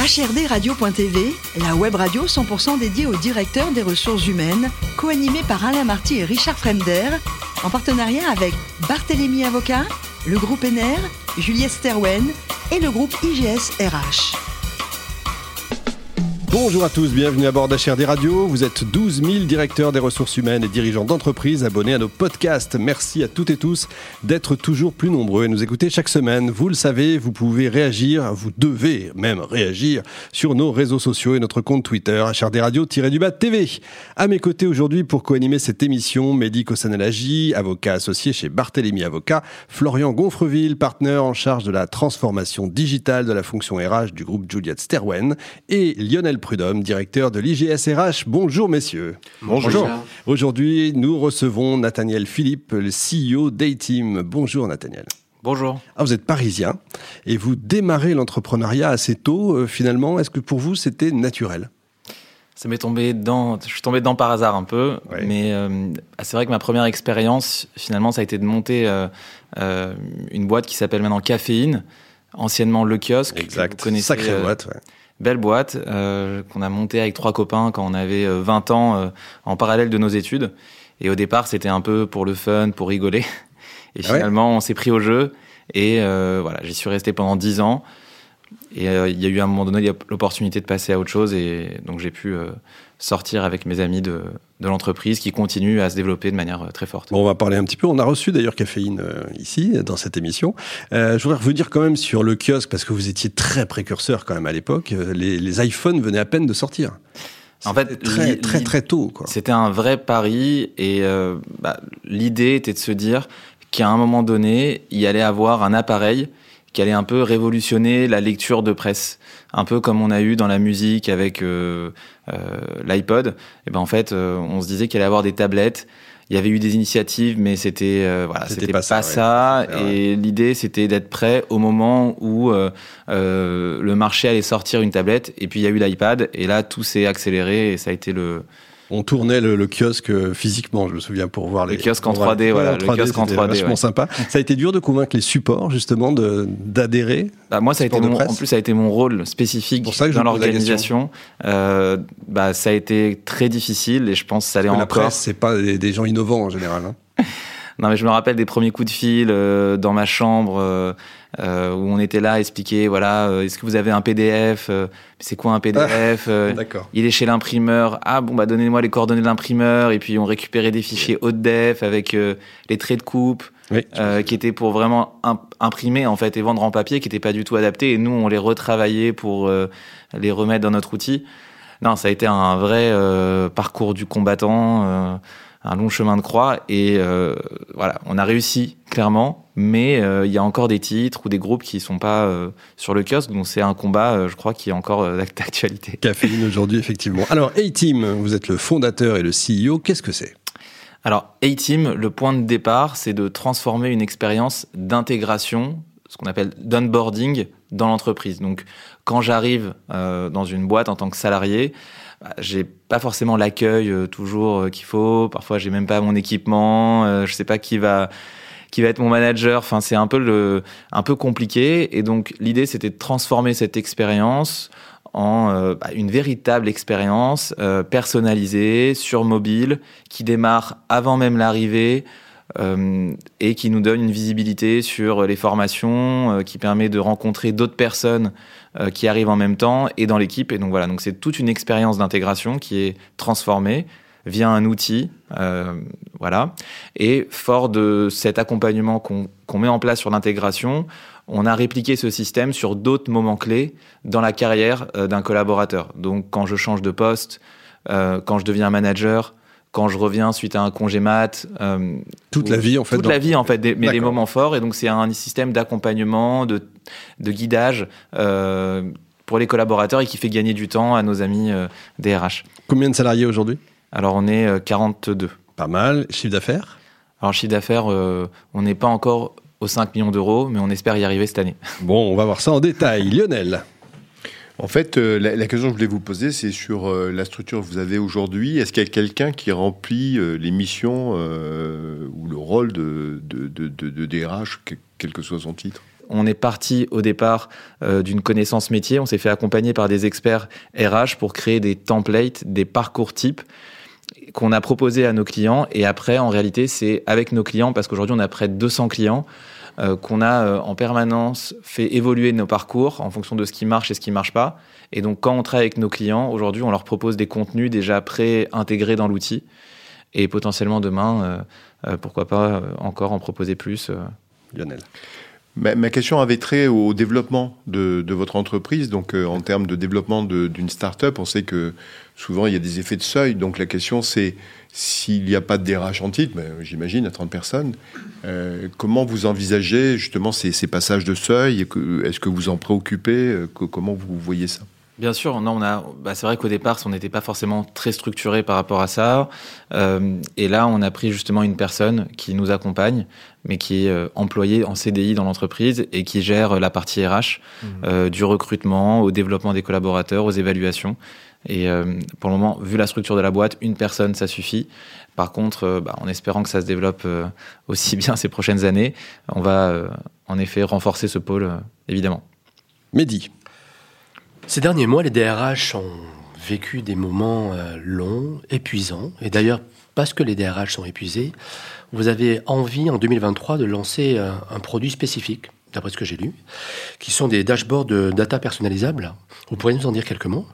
HRDRadio.tv, la web radio 100% dédiée aux directeurs des ressources humaines, co-animée par Alain Marty et Richard Fremder, en partenariat avec Barthélémy Avocat, le groupe NR, Juliette Sterwen et le groupe IGS RH. Bonjour à tous, bienvenue à bord d'HRD Radio. Vous êtes 12 000 directeurs des ressources humaines et dirigeants d'entreprises abonnés à nos podcasts. Merci à toutes et tous d'être toujours plus nombreux et nous écouter chaque semaine. Vous le savez, vous pouvez réagir, vous devez même réagir sur nos réseaux sociaux et notre compte Twitter, HRD Radio-du-bas TV. À mes côtés aujourd'hui pour co-animer cette émission, Mehdi Kossanalagi, avocat associé chez Barthélemy Avocat, Florian Gonfreville, partenaire en charge de la transformation digitale de la fonction RH du groupe Juliette Sterwen et Lionel Prudhomme, directeur de l'IGSRH. Bonjour messieurs. Bonjour. Aujourd'hui, nous recevons Nathaniel Philippe, le CEO d'A-Team. Bonjour Nathaniel. Bonjour. Ah, vous êtes parisien et vous démarrez l'entrepreneuriat assez tôt. Euh, finalement, est-ce que pour vous c'était naturel? Ça m'est tombé dedans, je suis tombé dedans par hasard un peu, mais euh, c'est vrai que ma première expérience, finalement, ça a été de monter euh, une boîte qui s'appelle maintenant Caféine, anciennement Le Kiosque. Exact. Vous connaissez, Sacrée boîte, ouais belle boîte euh, qu'on a montée avec trois copains quand on avait 20 euh, ans euh, en parallèle de nos études. Et au départ, c'était un peu pour le fun, pour rigoler. Et ah finalement, on s'est pris au jeu. Et voilà, j'y suis resté pendant 10 ans. Et il y a eu à un moment donné l'opportunité de passer à autre chose. Et donc, j'ai pu sortir avec mes amis de, de l'entreprise qui continue à se développer de manière euh, très forte. Bon, on va parler un petit peu. On a reçu d'ailleurs Caféine euh, ici, dans cette émission. Euh, je voudrais revenir quand même sur le kiosque, parce que vous étiez très précurseur quand même à l'époque. Les, les iPhones venaient à peine de sortir. En fait, très très très tôt. C'était un vrai pari et bah, l'idée était de se dire qu'à un moment donné, il y allait avoir un appareil qui allait un peu révolutionner la lecture de presse, un peu comme on a eu dans la musique avec euh, euh, l'iPod. Et ben en fait, euh, on se disait qu'il allait avoir des tablettes. Il y avait eu des initiatives, mais c'était voilà, c'était pas, ça. Et l'idée, c'était d'être prêt au moment où le marché allait sortir une tablette. Et puis il y a eu l'iPad, et là tout s'est accéléré, et ça a été le on tournait le, kiosque euh, physiquement, je me souviens, pour voir les. Le kiosque en 3D, voilà. le kiosque en 3D. Vachement sympa. Ça a été dur de convaincre les supports, justement, d'adhérer. Bah, moi, ça a été mon, en plus, ça a été mon rôle spécifique dans l'organisation. Euh, bah, ça a été très difficile et je pense que ça allait encore. La presse, c'est pas des, gens innovants en général. Hein. non, mais je me rappelle des premiers coups de fil euh, dans ma chambre. Euh, où on était là à expliquer voilà euh, est-ce que vous avez un PDF euh, c'est quoi un PDF D'accord. il est chez l'imprimeur. Ah bon bah donnez-moi les coordonnées de l'imprimeur et puis on récupérait des fichiers haute def avec les traits de coupe qui étaient pour vraiment imprimer en fait et vendre en papier qui n'étaient pas du tout adaptés et nous on les retravaillait pour les remettre dans notre outil. Non ça a été un vrai parcours du combattant un long chemin de croix et euh, voilà, on a réussi clairement, mais euh, il y a encore des titres ou des groupes qui sont pas euh, sur le kiosque, donc c'est un combat, je crois, qui est encore d'actualité. Caféine aujourd'hui, effectivement. Alors, A-Team, vous êtes le fondateur et le CEO, qu'est-ce que c'est? Alors, A-Team, le point de départ, c'est de transformer une expérience d'intégration, ce qu'on appelle d'onboarding, dans l'entreprise. Donc, quand j'arrive dans une boîte en tant que salarié, bah, j'ai pas forcément l'accueil euh, toujours euh, qu'il faut. Parfois, j'ai même pas mon équipement. Euh, je sais pas qui va qui va être mon manager. Enfin, c'est un peu le un peu compliqué. Et donc, l'idée, c'était de transformer cette expérience en bah, une véritable expérience personnalisée sur mobile qui démarre avant même l'arrivée. et qui nous donne une visibilité sur les formations, qui permet de rencontrer d'autres personnes euh, qui arrivent en même temps et dans l'équipe. Et donc voilà, donc c'est toute une expérience d'intégration qui est transformée via un outil, euh, voilà. Et fort de cet accompagnement qu'on met en place sur l'intégration, on a répliqué ce système sur d'autres moments clés dans la carrière euh, d'un collaborateur. Donc quand je change de poste, euh, quand je deviens manager, quand je reviens suite à un congé mat. Euh, toute la vie, en fait. Toute la vie, en fait, mais des moments forts. Et donc, c'est un système d'accompagnement, de, de guidage pour les collaborateurs et qui fait gagner du temps à nos amis DRH. Combien de salariés aujourd'hui? Alors, on est 42. Euh, Pas mal. Chiffre d'affaires? Alors, chiffre d'affaires, euh, on n'est pas encore aux 5 millions d'euros, mais on espère y arriver cette année. Bon, on va voir ça en détail. Lionel en fait, euh, la, question que je voulais vous poser, c'est sur euh, la structure que vous avez aujourd'hui. Est-ce qu'il y a quelqu'un qui remplit euh, les missions ou le rôle de, de, DRH, quel que soit son titre? On est parti au départ euh, d'une connaissance métier, on s'est fait accompagner par des experts RH pour créer des templates, des parcours types qu'on a proposé à nos clients. Et après, en réalité, c'est avec nos clients, parce qu'aujourd'hui, on a près de 200 clients, euh, qu'on a euh, en permanence fait évoluer nos parcours en fonction de ce qui marche et ce qui marche pas. Et donc, quand on travaille avec nos clients, aujourd'hui, on leur propose des contenus déjà pré-intégrés dans l'outil. Et potentiellement demain, euh, pourquoi pas encore en proposer plus. Lionel. Ma, question avait trait au développement de, votre entreprise. Donc, en termes de développement d'une start-up, on sait que souvent il y a des effets de seuil. Donc, la question c'est s'il n'y a pas de DRH en titre, j'imagine à 30 personnes, euh, comment vous envisagez justement ces, passages de seuil? Est-ce que vous en préoccupez? Euh, Comment vous voyez ça? Bien sûr, non, on a. Bah, c'est vrai qu'au départ, on n'était pas forcément très structuré par rapport à ça. Euh, et là, on a pris justement une personne qui nous accompagne, mais qui est employée en CDI dans l'entreprise et qui gère la partie RH, mmh. du recrutement au développement des collaborateurs, aux évaluations. Et euh, pour le moment, vu la structure de la boîte, une personne, ça suffit. Par contre, euh, bah, en espérant que ça se développe euh, aussi bien ces prochaines années, on va en effet renforcer ce pôle, évidemment. Mehdi. Ces derniers mois, les DRH ont vécu des moments longs, épuisants. Et d'ailleurs, parce que les DRH sont épuisés, vous avez envie en 2023 de lancer un produit spécifique, d'après ce que j'ai lu, qui sont des dashboards de data personnalisables. Vous pourriez nous en dire quelques mots?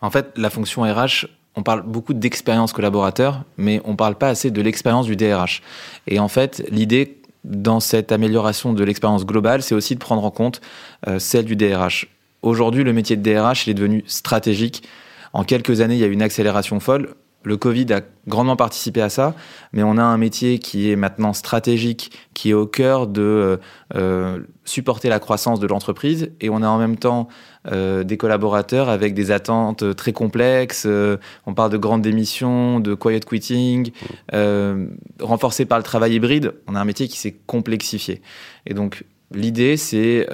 En fait, la fonction RH, on parle beaucoup d'expérience collaborateur, mais on ne parle pas assez de l'expérience du DRH. Et en fait, l'idée dans cette amélioration de l'expérience globale, c'est aussi de prendre en compte euh, celle du DRH. Aujourd'hui, le métier de DRH, il est devenu stratégique. En quelques années, il y a eu une accélération folle. Le Covid a grandement participé à ça, mais on a un métier qui est maintenant stratégique, qui est au cœur de euh, euh, supporter la croissance de l'entreprise, et on a en même temps euh, des collaborateurs avec des attentes très complexes. on parle de grandes démissions, de quiet quitting, renforcé par le travail hybride. On a un métier qui s'est complexifié, et donc L'idée, c'est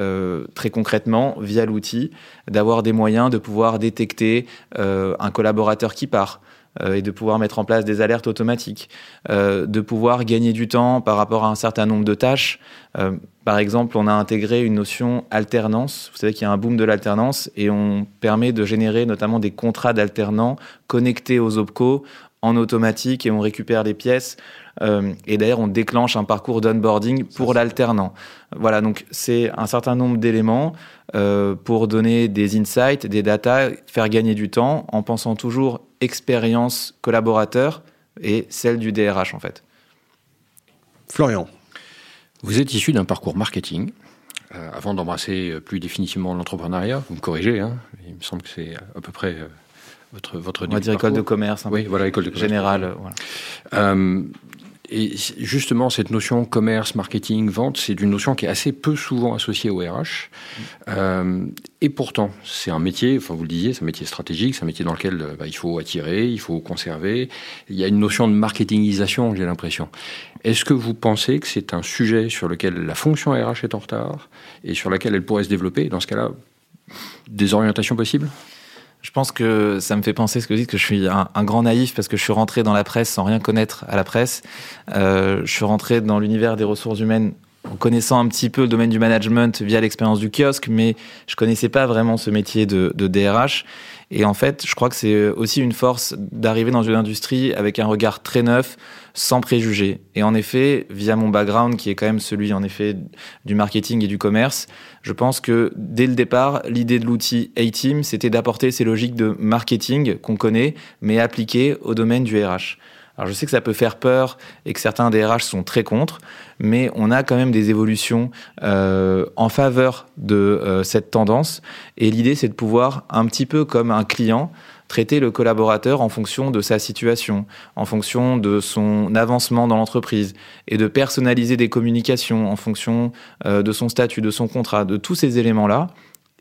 très concrètement, via l'outil, d'avoir des moyens de pouvoir détecter un collaborateur qui part, euh, et de pouvoir mettre en place des alertes automatiques, euh, de pouvoir gagner du temps par rapport à un certain nombre de tâches. Euh, par exemple, on a intégré une notion alternance. Vous savez qu'il y a un boom de l'alternance et on permet de générer notamment des contrats d'alternants connectés aux OPCO en automatique et on récupère les pièces. Euh, et d'ailleurs, on déclenche un parcours d'onboarding pour l'alternant. Voilà, donc c'est un certain nombre d'éléments euh, pour donner des insights, des data, faire gagner du temps en pensant toujours expérience collaborateur et celle du DRH en fait. Florian. Vous êtes issu d'un parcours marketing. Euh, avant d'embrasser plus définitivement l'entrepreneuriat, vous me corrigez, hein, il me semble que c'est à peu près votre, votre On va dire école de commerce. oui, voilà, école de commerce. Générale. Voilà. Euh, et justement, cette notion commerce, marketing, vente, c'est une notion qui est assez peu souvent associée au RH. Euh, et pourtant, c'est un métier, enfin vous le disiez, c'est un métier stratégique, c'est un métier dans lequel euh, bah, il faut attirer, il faut conserver. Il y a une notion de marketingisation, j'ai l'impression. Est-ce que vous pensez que c'est un sujet sur lequel la fonction RH est en retard et sur laquelle elle pourrait se développer Dans ce cas-là, des orientations possibles? Je pense que ça me fait penser ce que vous dites, que je suis un, grand naïf parce que je suis rentré dans la presse sans rien connaître à la presse. Euh, je suis rentré dans l'univers des ressources humaines en connaissant un petit peu le domaine du management via l'expérience du kiosque, mais je connaissais pas vraiment ce métier de, de DRH. Et en fait, je crois que c'est aussi une force d'arriver dans une industrie avec un regard très neuf, sans préjugés. Et en effet, via mon background, qui est quand même celui, en effet, du marketing et du commerce, je pense que dès le départ, l'idée de l'outil A-Team, c'était d'apporter ces logiques de marketing qu'on connaît, mais appliquées au domaine du RH. Alors je sais que ça peut faire peur et que certains DRH sont très contre, mais on a quand même des évolutions euh, en faveur de euh, cette tendance. Et l'idée, c'est de pouvoir, un petit peu comme un client, traiter le collaborateur en fonction de sa situation, en fonction de son avancement dans l'entreprise, et de personnaliser des communications en fonction euh, de son statut, de son contrat, de tous ces éléments-là,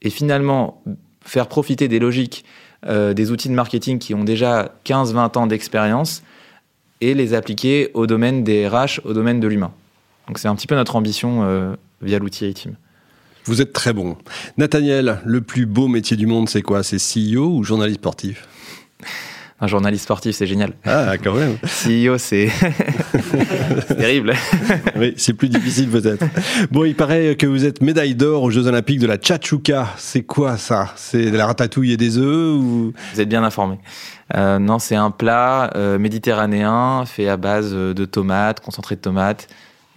et finalement faire profiter des logiques des outils de marketing qui ont déjà 15-20 ans d'expérience et les appliquer au domaine des RH, au domaine de l'humain. Donc c'est un petit peu notre ambition euh, via l'outil A-Team. Vous êtes très bon. Nathaniel, le plus beau métier du monde, c'est quoi? C'est CEO ou journaliste sportif? Un journaliste sportif, c'est génial. Ah, quand même. CEO, c'est terrible. oui, c'est plus difficile peut-être. Bon, il paraît que vous êtes médaille d'or aux Jeux Olympiques de la Tchatchouka. C'est quoi ça? C'est de la ratatouille et des œufs ou Vous êtes bien informé. Euh, non, c'est un plat euh, méditerranéen fait à base euh, de tomates, concentré de tomates.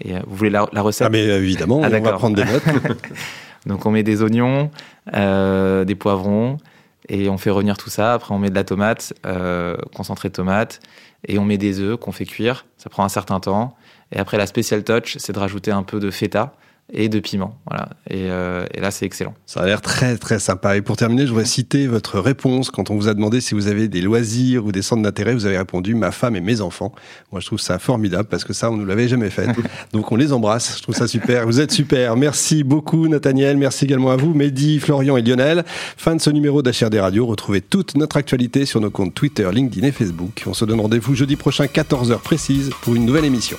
Et vous voulez la, recette? Ah, mais évidemment, ah, on va prendre des notes. Donc, on met des oignons, des poivrons, et on fait revenir tout ça. Après, on met de la tomate, euh, concentré de tomate, et on met des œufs qu'on fait cuire. Ça prend un certain temps. Et après, la special touch, c'est de rajouter un peu de feta et de piment. Voilà. Et, euh, et là, c'est excellent. Ça a l'air très très sympa. Et pour terminer, je voudrais citer votre réponse quand on vous a demandé si vous avez des loisirs ou des centres d'intérêt. Vous avez répondu ma femme et mes enfants. Moi, je trouve ça formidable parce que ça, on ne l'avait jamais fait. Donc, on les embrasse. Je trouve ça super. Vous êtes super. Merci beaucoup, Nathaniel. Merci également à vous, Mehdi, Florian et Lionel. Fin de ce numéro d'HRD Radio. Retrouvez toute notre actualité sur nos comptes Twitter, LinkedIn et Facebook. On se donne rendez-vous jeudi prochain, 14h précise, pour une nouvelle émission.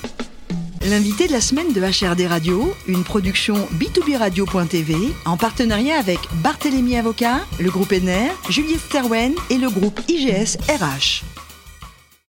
L'invité de la semaine de HRD Radio, une production B2B Radio.tv en partenariat avec Barthélémy Avocat, le groupe ENER, Juliette Sterwen et le groupe IGS RH.